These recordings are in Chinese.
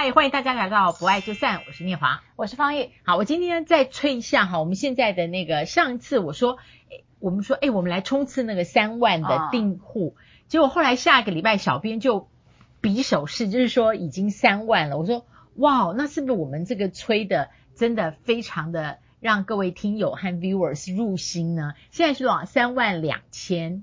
嗨，欢迎大家来到不爱就散，我是念华，我是方玉。好，我今天再吹一下哈，我们现在的那个上一次我说，我们说哎，我们来冲刺那个三万的订户，哦、结果后来下一个礼拜小编就比手势，就是说已经三万了。我说哇，那是不是我们这个吹的真的非常的让各位听友和 viewers 入心呢？现在是多少？三万两千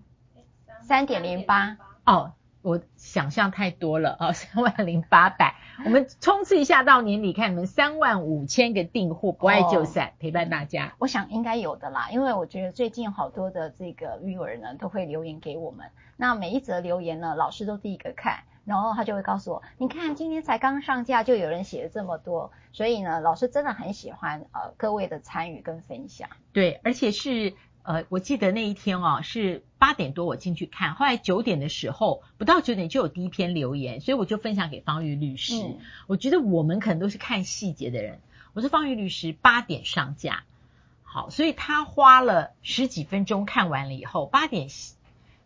三点零八哦。我想象太多了啊，三万零八百，我们冲刺一下到年底，看你们三万五千个订户，不爱就散，哦、陪伴大家。我想应该有的啦，因为我觉得最近好多的这个 viewer 呢都会留言给我们，那每一则留言呢，老师都第一个看，然后他就会告诉我，你看今天才刚上架就有人写了这么多，所以呢，老师真的很喜欢呃各位的参与跟分享。对，而且是。呃，我记得那一天哦，是八点多我进去看，后来九点的时候，不到九点就有第一篇留言，所以我就分享给方玉律师。嗯、我觉得我们可能都是看细节的人。我说方玉律师八点上架，好，所以他花了十几分钟看完了以后，八点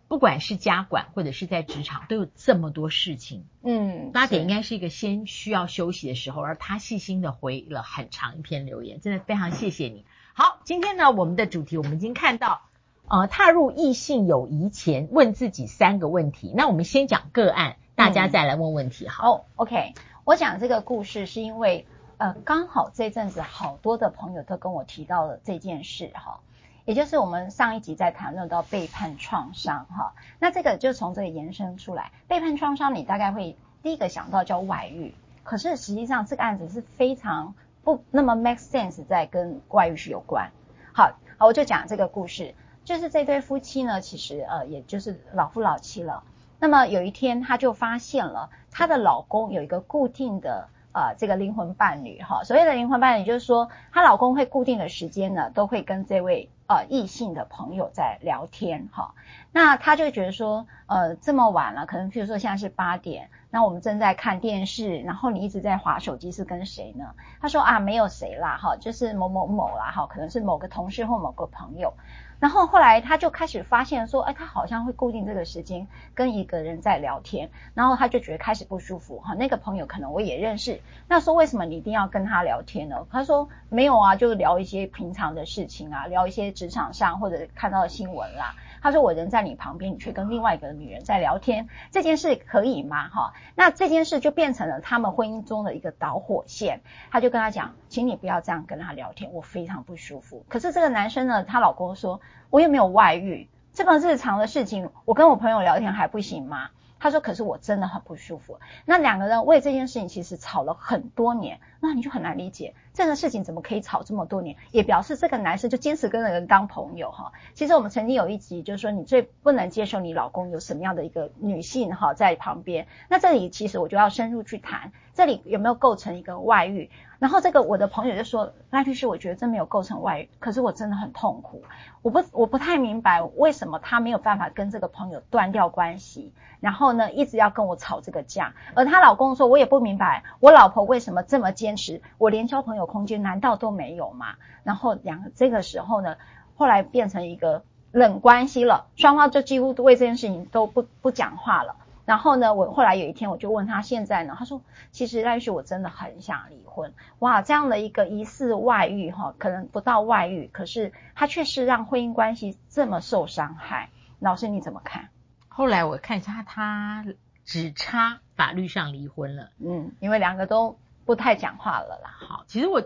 不管是家管或者是在职场都有这么多事情，嗯，八点应该是一个先需要休息的时候，而他细心的回了很长一篇留言，真的非常谢谢你。好，今天呢，我们的主题我们已经看到，呃，踏入异性友谊前，问自己三个问题。那我们先讲个案，大家再来问问题。好，嗯，oh，OK，我讲这个故事是因为，呃，刚好这阵子好多的朋友都跟我提到了这件事哈，也就是我们上一集在谈论到背叛创伤哈，那这个就从这个延伸出来，背叛创伤你大概会第一个想到叫外遇，可是实际上这个案子是非常。不那么 make sense，在跟外遇是有关。好，好，我就讲这个故事，就是这对夫妻呢，其实呃，也就是老夫老妻了。那么有一天，她就发现了她的老公有一个固定的呃这个灵魂伴侣哈。所谓的灵魂伴侣，就是说她老公会固定的时间呢，都会跟这位呃异性的朋友在聊天哈。那她就觉得说，呃，这么晚了，可能譬如说现在是八点。那我们正在看电视，然后你一直在滑手机，是跟谁呢？他说啊，没有谁啦，哈，就是某某某啦，哈，可能是某个同事或某个朋友。然后后来他就开始发现说，哎，他好像会固定这个时间跟一个人在聊天，然后他就觉得开始不舒服，哈，那个朋友可能我也认识，那说为什么你一定要跟他聊天呢？他说没有啊，就是聊一些平常的事情啊，聊一些职场上或者看到的新闻啦。他说：“我人在你旁边，你却跟另外一个女人在聊天，这件事可以吗？哈，那这件事就变成了他们婚姻中的一个导火线。他就跟他讲，请你不要这样跟他聊天，我非常不舒服。可是这个男生呢，他老公说，我也没有外遇，这么日常的事情，我跟我朋友聊天还不行吗？”他说：“可是我真的很不舒服。”那两个人为这件事情其实吵了很多年，那你就很难理解这个事情怎么可以吵这么多年，也表示这个男生就坚持跟那个人当朋友哈。其实我们曾经有一集就是说，你最不能接受你老公有什么样的一个女性哈在旁边。那这里其实我就要深入去谈，这里有没有构成一个外遇？然后这个我的朋友就说：“赖律师，我觉得真没有构成外遇，可是我真的很痛苦，我不我不太明白为什么他没有办法跟这个朋友断掉关系。”然后呢，一直要跟我吵这个架，而她老公说：“我也不明白，我老婆为什么这么坚持，我连交朋友空间难道都没有吗？”然后两个这个时候呢，后来变成一个冷关系了，双方就几乎为这件事情都不不讲话了。然后呢，我后来有一天我就问他现在呢，他说：“其实但是我真的很想离婚。”哇，这样的一个疑似外遇哈，可能不到外遇，可是他却是让婚姻关系这么受伤害。老师你怎么看？后来我看一下，他只差法律上离婚了。嗯，因为两个都不太讲话了啦。好，其实我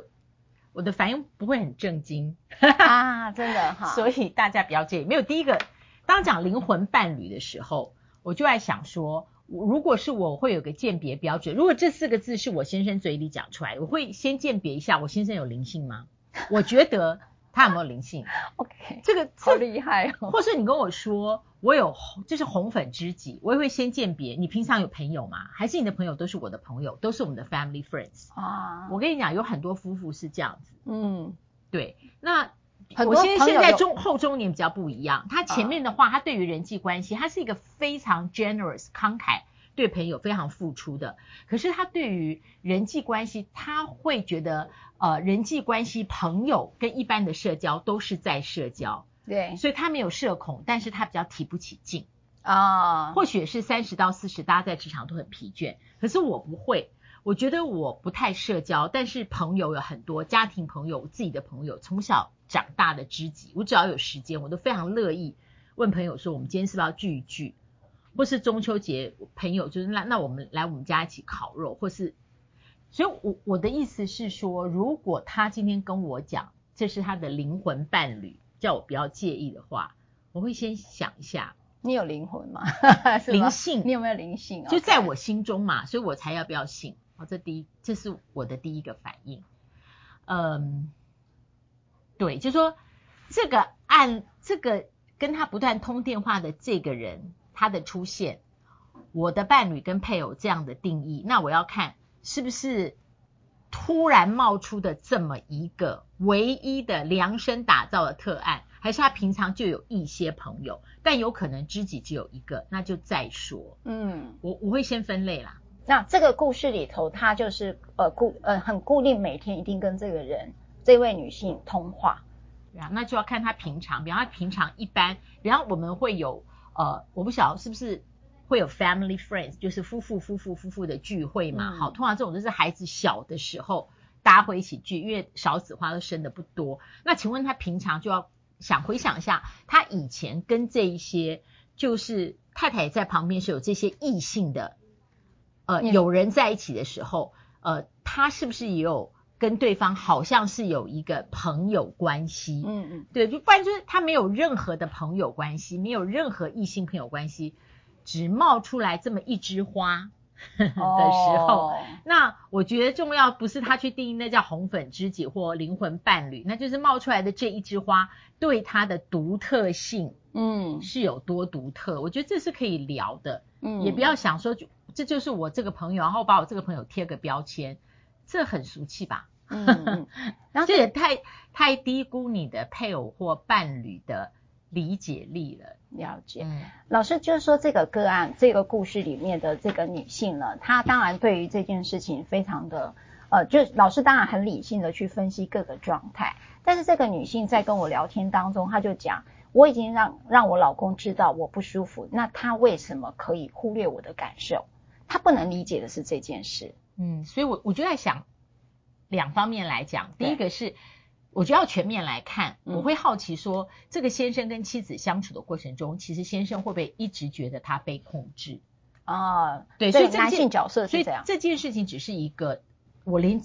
我的反应不会很震惊啊，真的哈。所以大家不要介意。没有第一个，当讲灵魂伴侣的时候，我就在想说，如果是我会有个鉴别标准。如果这四个字是我先生嘴里讲出来，我会先鉴别一下我先生有灵性吗？我觉得他有没有灵性？OK，这个好厉害哦。或是你跟我说。我有就是红粉知己，我也会先鉴别。你平常有朋友吗？还是你的朋友都是我的朋友，都是我们的 family friends 啊？我跟你讲，有很多夫妇是这样子。嗯，对。那我先现在中后中年比较不一样。他前面的话，他对于人际关系，他是一个非常 generous 慷慨，对朋友非常付出的。可是他对于人际关系，他会觉得呃，人际关系朋友跟一般的社交都是在社交。对，所以他没有社恐，但是他比较提不起劲啊。或许是三十到四十，大家在职场都很疲倦，可是我不会，我觉得我不太社交，但是朋友有很多，家庭朋友、自己的朋友，从小长大的知己，我只要有时间，我都非常乐意问朋友说，我们今天是不是要聚一聚？或是中秋节，朋友就是那那我们来我们家一起烤肉，或是，所以我我的意思是说，如果他今天跟我讲这是他的灵魂伴侣，叫我不要介意的话，我会先想一下。你有灵魂吗？灵性，你有没有灵性？就在我心中嘛，所以我才要不要信。好，这第一，这是我的第一个反应。嗯，对，就说这个按，这个跟他不断通电话的这个人。他的出现，我的伴侣跟配偶这样的定义，那我要看是不是突然冒出的这么一个唯一的量身打造的特案，还是他平常就有一些朋友，但有可能知己只有一个，那就再说。嗯，我我会先分类啦。那这个故事里头，他就是呃固呃很固定，每天一定跟这个人这位女性通话。对啊，那就要看他平常，比方他平常一般，然后我们会有。呃，我不晓得是不是会有 family friends，就是夫妇夫妇夫妇的聚会嘛？嗯、好，通常这种都是孩子小的时候大家会一起聚，因为少子化都生的不多。那请问他平常就要想回想一下，他以前跟这一些就是太太在旁边是有这些异性的呃、嗯、有人在一起的时候，呃，他是不是也有？跟对方好像是有一个朋友关系，嗯嗯，对，就不然就是他没有任何的朋友关系，没有任何异性朋友关系，只冒出来这么一枝花 的时候，哦、那我觉得重要不是他去定义那叫红粉知己或灵魂伴侣，那就是冒出来的这一枝花对他的独特性，嗯，是有多独特？我觉得这是可以聊的，嗯，也不要想说就这就是我这个朋友，然后把我这个朋友贴个标签，这很俗气吧？嗯，然后这也太太低估你的配偶或伴侣的理解力了。了解，嗯、老师就是说这个个案，这个故事里面的这个女性呢，她当然对于这件事情非常的呃，就老师当然很理性的去分析各个状态，但是这个女性在跟我聊天当中，她就讲，我已经让让我老公知道我不舒服，那他为什么可以忽略我的感受？他不能理解的是这件事。嗯，所以我我就在想。两方面来讲，第一个是，我觉得要全面来看，我会好奇说，这个先生跟妻子相处的过程中，其实先生会不会一直觉得他被控制？啊，对，所以男性角色是这样。这件事情只是一个，我连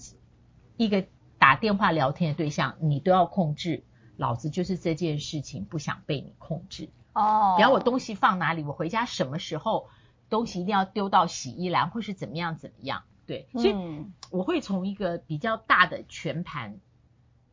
一个打电话聊天的对象你都要控制，老子就是这件事情不想被你控制。哦，然后我东西放哪里，我回家什么时候，东西一定要丢到洗衣篮，或是怎么样怎么样。对，所以我会从一个比较大的全盘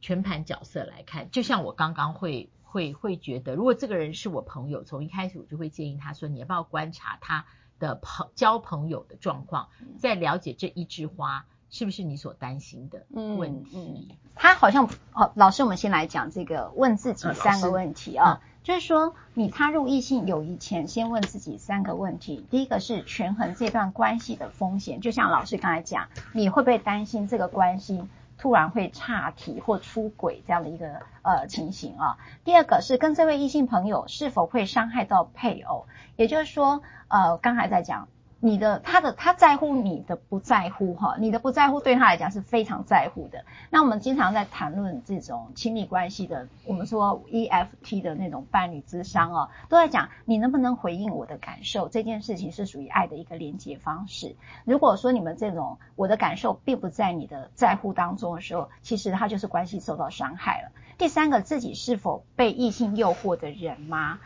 全盘角色来看，就像我刚刚会会会觉得，如果这个人是我朋友，从一开始我就会建议他说，你要不要观察他的朋交朋友的状况，再了解这一枝花是不是你所担心的问题。嗯嗯、他好像好，老师，我们先来讲这个问自己三个问题啊。就是说，你踏入异性友谊前，先问自己三个问题。第一个是权衡这段关系的风险，就像老师刚才讲，你会不会担心这个关系突然会岔题或出轨这样的一个呃情形啊？第二个是跟这位异性朋友是否会伤害到配偶，也就是说，呃，刚才在讲。你的他的他在乎你的不在乎哈，你的不在乎对他来讲是非常在乎的。那我们经常在谈论这种亲密关系的，我们说 EFT 的那种伴侣之商哦，都在讲你能不能回应我的感受，这件事情是属于爱的一个连接方式。如果说你们这种我的感受并不在你的在乎当中的时候，其实他就是关系受到伤害了。第三个，自己是否被异性诱惑的人吗？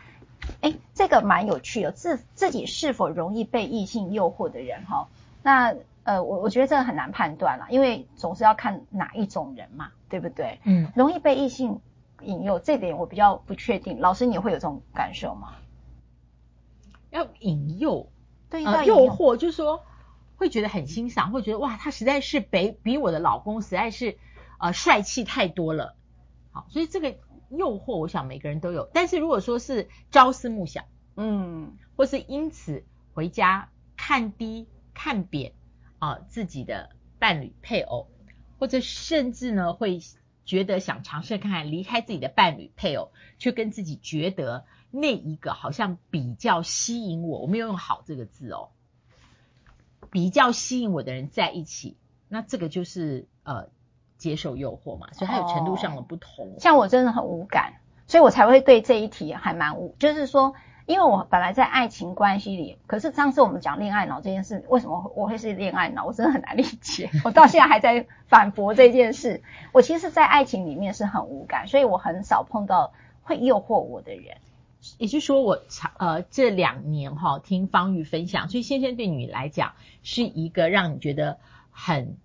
哎，这个蛮有趣的，自自己是否容易被异性诱惑的人哈？那呃，我我觉得这个很难判断啦，因为总是要看哪一种人嘛，对不对？嗯，容易被异性引诱，这点我比较不确定。老师，你会有这种感受吗？要引诱，对，要诱惑，就是说会觉得很欣赏，会觉得哇，他实在是比比我的老公实在是呃帅气太多了。好，所以这个。诱惑，我想每个人都有，但是如果说是朝思暮想，嗯，或是因此回家看低看扁啊、呃、自己的伴侣配偶，或者甚至呢会觉得想尝试看看离开自己的伴侣配偶，去跟自己觉得那一个好像比较吸引我，我没有用好这个字哦，比较吸引我的人在一起，那这个就是呃接受诱惑嘛，所以它有程度上的不同。哦，像我真的很无感，所以我才会对这一题还蛮无，就是说。因为我本来在爱情关系里，可是上次我们讲恋爱脑这件事，为什么我会是恋爱脑？我真的很难理解。我到现在还在反驳这件事。我其实，在爱情里面是很无感，所以我很少碰到会诱惑我的人。也就是说我，我呃这两年哈听方玉分享，所以先生对你来讲是一个让你觉得很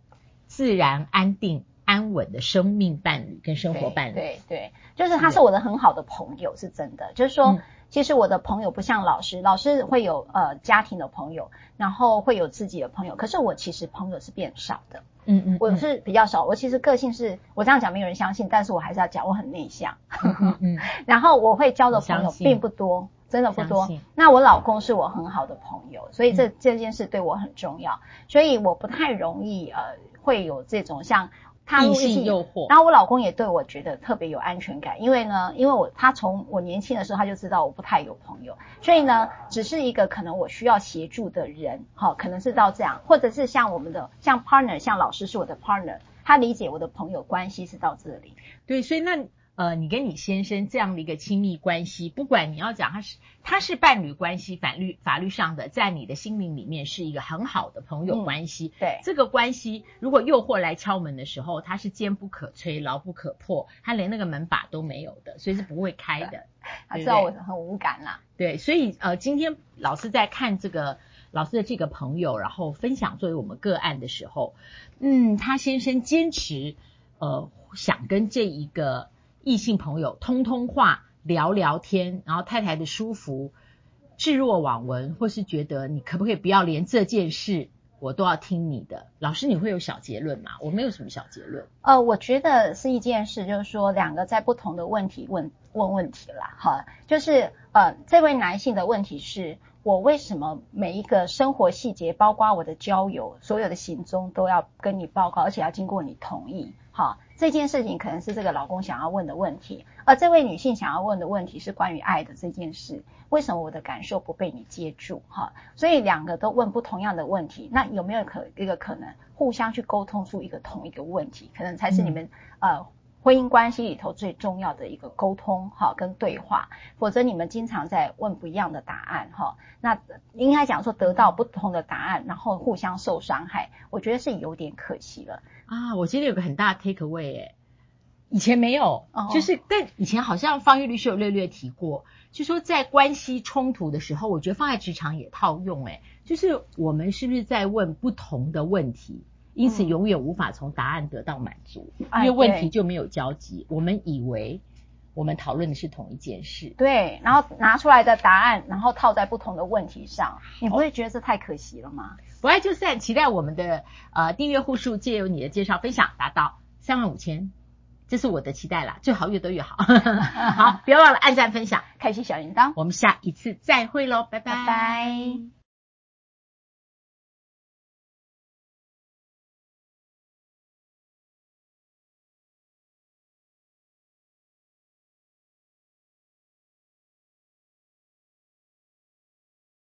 自然、安定、安稳的生命伴侣跟生活伴侣。对对，对，就是他是我的很好的朋友，是真的。就是说。嗯其实我的朋友不像老师，老师会有呃家庭的朋友，然后会有自己的朋友。可是我其实朋友是变少的，嗯嗯，我是比较少。我其实个性是我这样讲没有人相信，但是我还是要讲，我很内向。嗯嗯，然后我会交的朋友并不多，真的不多。那我老公是我很好的朋友，所以这这件事对我很重要，所以我不太容易呃会有这种像。他异性诱惑，然后我老公也对我觉得特别有安全感，因为呢，因为我他从我年轻的时候他就知道我不太有朋友，所以呢，只是一个可能我需要协助的人，好，可能是到这样，或者是像我们的像 partner，像老师是我的 partner，他理解我的朋友关系是到这里。对，所以那。呃，你跟你先生这样的一个亲密关系，不管你要讲他是他是伴侣关系，法律法律上的，在你的心灵里面是一个很好的朋友关系。嗯、对，这个关系，如果诱惑来敲门的时候，他是坚不可摧、牢不可破，他连那个门把都没有的，所以是不会开的。他知道我很无感啦。对，所以呃，今天老师在看这个老师的这个朋友，然后分享作为我们个案的时候，嗯，他先生坚持呃想跟这一个。异性朋友通通话聊聊天，然后太太的舒服置若罔闻，或是觉得你可不可以不要连这件事我都要听你的？老师，你会有小结论吗？我没有什么小结论。呃，我觉得是一件事，就是说两个在不同的问题问问问题啦，哈，就是呃，这位男性的问题是我为什么每一个生活细节，包括我的交友，所有的行踪都要跟你报告，而且要经过你同意，哈。这件事情可能是这个老公想要问的问题，而这位女性想要问的问题是关于爱的这件事。为什么我的感受不被你接住？哈，所以两个都问不同样的问题，那有没有可一个可能互相去沟通出一个同一个问题？可能才是你们、嗯、呃婚姻关系里头最重要的一个沟通哈跟对话。否则你们经常在问不一样的答案哈，那应该讲说得到不同的答案，然后互相受伤害，我觉得是有点可惜了。啊，我今天有个很大的 take away 哎，以前没有，哦、就是但以前好像方玉律师有略略提过，就说在关系冲突的时候，我觉得放在职场也套用哎，就是我们是不是在问不同的问题，因此永远无法从答案得到满足，嗯、因为问题就没有交集，我们以为我们讨论的是同一件事，对，然后拿出来的答案，然后套在不同的问题上，你不会觉得这太可惜了吗？不爱就散，期待我们的呃订阅户数借由你的介绍分享达到三万五千，这是我的期待啦，最好越多越好。好，不要忘了按赞分享，开启小铃铛，我们下一次再会喽，拜拜。拜拜。